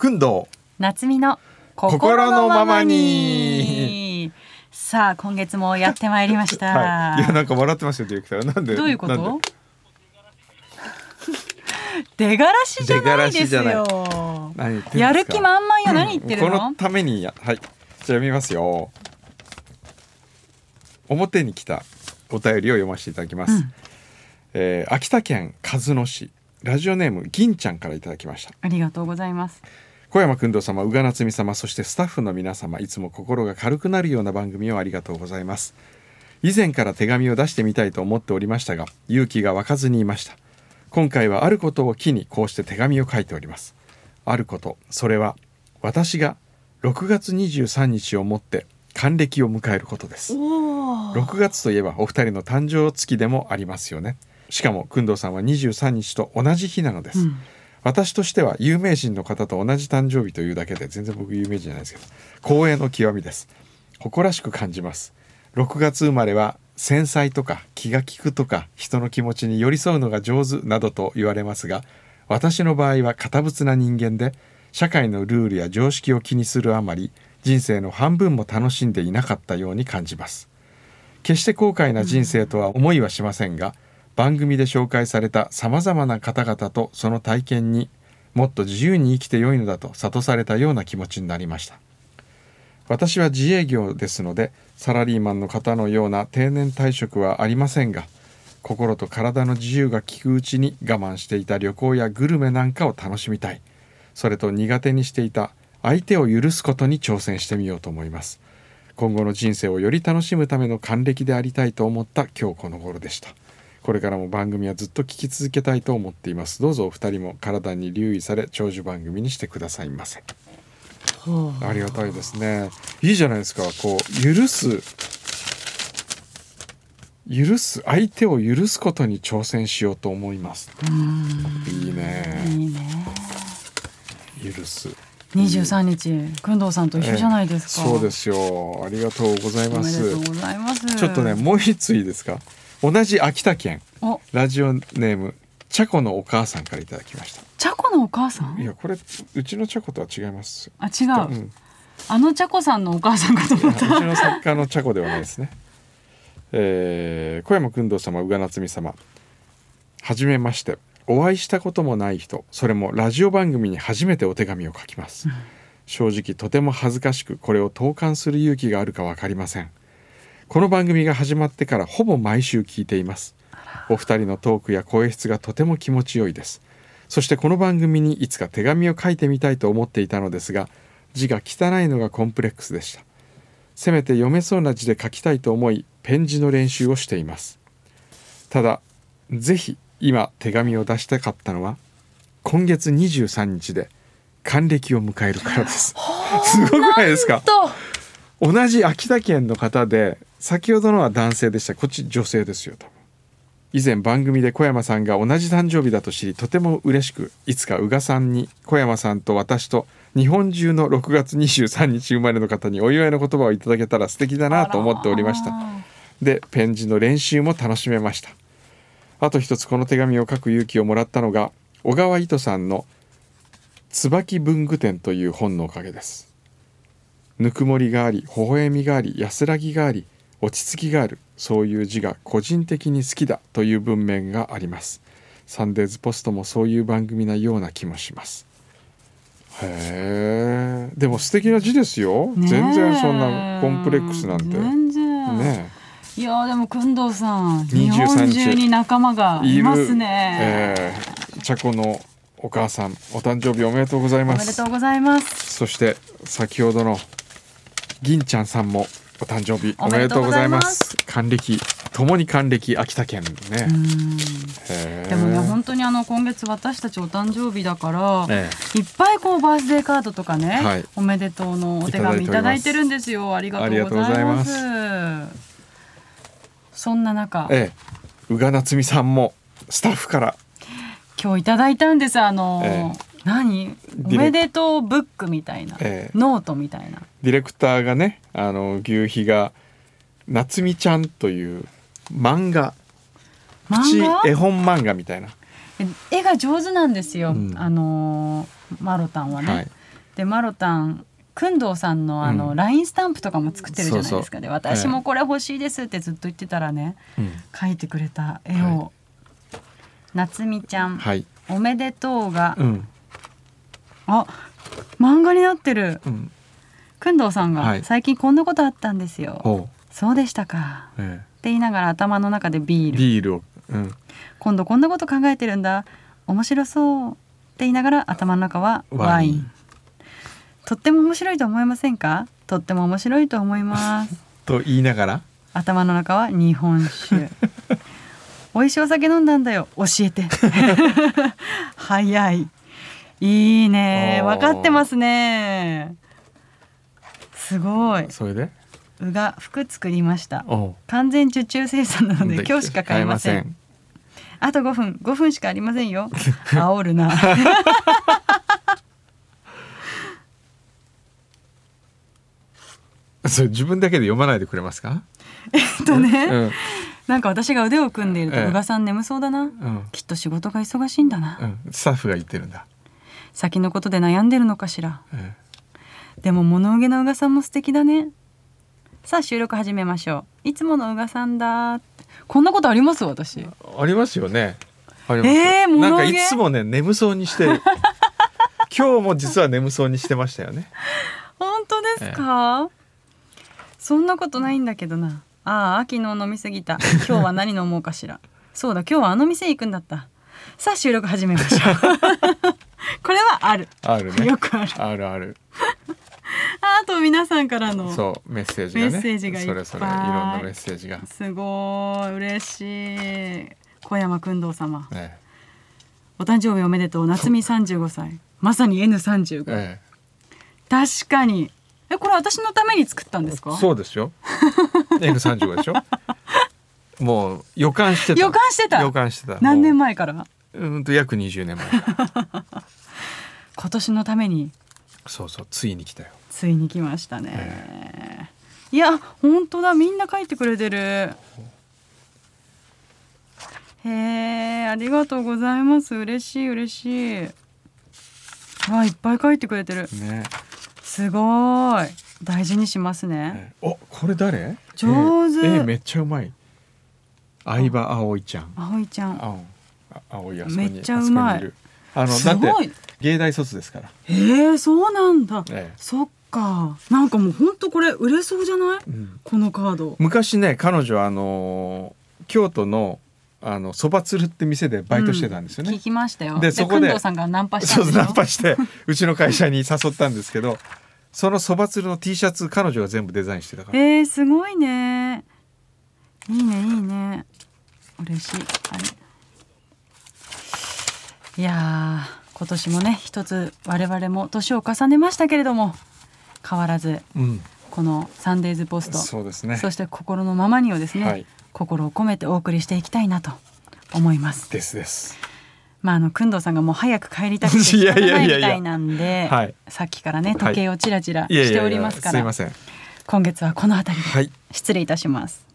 くんど夏美の心のままに。さあ今月もやってまいりました、はい、いやなんか笑ってますよディレクター。なんで？どういうこと？出がらしじゃないですよ。すか？やる気満々よ。何言ってるの？このためにやはい。じゃあ読みますよ。表に来たお便りを読ませていただきます、うん。えー秋田県鹿角市。ラジオネーム銀ちゃんからいただきました。ありがとうございます小山君堂様宇賀夏美様そしてスタッフの皆様いつも心が軽くなるような番組をありがとうございます。以前から手紙を出してみたいと思っておりましたが勇気が湧かずにいました。今回はあることを機にこうして手紙を書いております。あることそれは私が6月23日をもって還暦を迎えることです。お6月といえばお二人の誕生月でもありますよね。しかも工藤さんは23日と同じ日なのです、うん私としては有名人の方と同じ誕生日というだけで全然僕有名人じゃないですけど光栄の極みです。誇らしく感じます。6月生まれは繊細とか気が利くとか人の気持ちに寄り添うのが上手などと言われますが私の場合は堅物な人間で社会のルールや常識を気にするあまり人生の半分も楽しんでいなかったように感じます。決して後悔な人生とは思いはしませんが、番組で紹介されたさまざまな方々とその体験にもっと自由に生きてよいのだと諭されたような気持ちになりました。私は自営業ですのでサラリーマンの方のような定年退職はありませんが心と体の自由が利くうちに我慢していた旅行やグルメなんかを楽しみたい。それと苦手にしていた相手を許すことに挑戦してみようと思います。今後の人生をより楽しむための還暦でありたいと思った今日この頃でした。これからも番組はずっと聞き続けたいと思っています。どうぞお二人も体に留意され長寿番組にしてくださいませ。あ。りがたいですね。いいじゃないですか。こう許す許す相手を許すことに挑戦しようと思います。いいね。いいね。許す。23日工藤さんと一緒じゃないですか、ええ。そうですよ。ありがとうございおます。めでとうございます。ちょっとねもう一ついいですか？同じ秋田県。お。ラジオネームチャコのお母さんからいただきました。チャコのお母さん？いやこれうちのチャコとは違います。あ違う、うん、あのチャコさんのお母さんかと思っうちの作家のチャコではないですね。えー小山君堂様宇賀夏美様。はじめまして。お会いしたこともない人。それもラジオ番組に初めてお手紙を書きます、正直とても恥ずかしくこれを投函する勇気があるか分かりませんこの番組が始まってからほぼ毎週聞いています。お二人のトークや声質がとても気持ちよいです。そしてこの番組にいつか手紙を書いてみたいと思っていたのですが字が汚いのがコンプレックスでした。せめて読めそうな字で書きたいと思いペン字の練習をしています。ただぜひ今手紙を出したかったのは今月23日で還暦を迎えるからです。すごくないですか？と同じ秋田県の方で先ほどのは男性でしたこっち女性ですよ多分以前番組で小山さんが同じ誕生日だと知りとても嬉しくいつか宇賀さんに小山さんと私と日本中の6月23日生まれの方にお祝いの言葉をいただけたら素敵だなと思っておりました。でペン字の練習も楽しめました。あと一つこの手紙を書く勇気をもらったのが小川糸さんの「椿文具店」という本のおかげです。ぬくもりがあり微笑みがあり安らぎがあり落ち着きがある。そういう字が個人的に好きだという文面があります。サンデーズポストもそういう番組なような気もします。へえでも素敵な字ですよ、全然そんなコンプレックスなんて。全然。ねいやでも工藤さん23日。本中に仲間がいますね。えー、チャコのお母さんお誕生日おめでとうございおます。めでとうござざいます。そして先ほどの銀ちゃんさんもお誕生日おめでとうございます。還暦。ともに還暦秋田県ね、でもね本当にあの今月私たちお誕生日だから、えいっぱいこうバースデーカードとかね、はい。おめでとうのお手紙いただいてるんですよ。ありがとうございます。そんな中ええ。宇賀夏美さんもスタッフから。今日いただいたんです。あの、え何？おめでとうブックみたいな、ええ。ノートみたいな。ディレクターがねあの牛皮が夏美ちゃんという漫画。漫画？絵本漫画みたいな、え絵が上手なんですよ、うん。あのーマロタンはね、はい。でマロタン工藤さんのあの、うん。LINE スタンプとかも作ってるじゃないですかで私もこれ欲しいですってずっと言ってたらねうん。描いてくれた絵を、は夏美ちゃん、はい。おめでとうが、うんあ漫画になってる。うん。工藤さんが、はい。最近こんなことあったんですよ。そうでしたか。え。って言いながら頭の中でビール。ビールを。うん。今度こんなこと考えてるんだ。面白そうって言いながら頭の中はワイン。ワイン。とっても面白いと思いませんか？とっても面白いと思います。と言いながら？頭の中は日本酒。美味しいお酒飲んだんだよ。教えて。早いいいね。分かってますね。すごい。それで？うが服作りました。完全受注生産なので今日しか買えません。あと5分。5分しかありませんよ。煽るな。それ自分だけで読まないでくれますか？えっとね、うん。なんか私が腕を組んでいるとええ。宇賀さん眠そうだな、うん。きっと仕事が忙しいんだな、うん。スタッフが言ってるんだ先のことで悩んでるのかしら。えでも物憂げな宇賀さんも素敵だね。さあ収録始めましょう。いつもの宇賀さんだこんなことあります？私。えありますよね。ありますえー物なんかいつもね眠そうにしてる 今日も実は眠そうにしてましたよね。本当ですか、そんなことないんだけどな。ああ昨日飲みすぎた。今日は何飲もうかしら。そうだ今日はあの店行くんだった。さあ収録始めましょう これはある。あるね。よくある。あるある。あと皆さんからのそうメッセージがね。メッセージがいっぱい。それそれいろんなメッセージが、すごい。嬉しい。小山君堂様。えお誕生日おめでとう。夏美35歳。まさに N35、ええ。確かに。えこれ私のために作ったんですか？えそうですよ。N35 でしょ？もう予感してた。予感してた。予感してた。何年も前から？ううんと約20年前今年のために。そうそうついに来たよ。ついに来ましたね、いや本当だみんな書いてくれてる。へえありがとうございます。嬉しい嬉しい。わいっぱい書いてくれてる。ね。すごい。大事にしますね。ええ。おこれ誰？上手。えええめっちゃうまい。相葉葵ちゃん。葵ちゃん。めっちゃうまい。あのだすごい。って芸大卒ですから。えー、そうなんだ、ええ。そっか。なんかもうほんとこれ売れそうじゃない？うん。このカード。昔ね彼女はあのー京都のあのそばつるって店でバイトしてたんですよね、聞きましたよ。ででそこでさんがナンパしたそうんでしょ？ナンパしてうちの会社に誘ったんですけどそのそばつるの T シャツ彼女が全部デザインしてたから。えー、すごいね。いいねいいね。嬉しい。あれ。いやー今年もね一つ我々も年を重ねましたけれども変わらずうん。このサンデーズポストそうですね。そして心のままにをですね、はい。心を込めてお送りしていきたいなと思います。ですです。まああの工藤さんがもう早く帰りたくて仕方ないみたいなんで、はい。さっきからねはい時計をチラチラい。やいやいやしておりますから、すいません。今月はこの辺りではい。失礼いたします。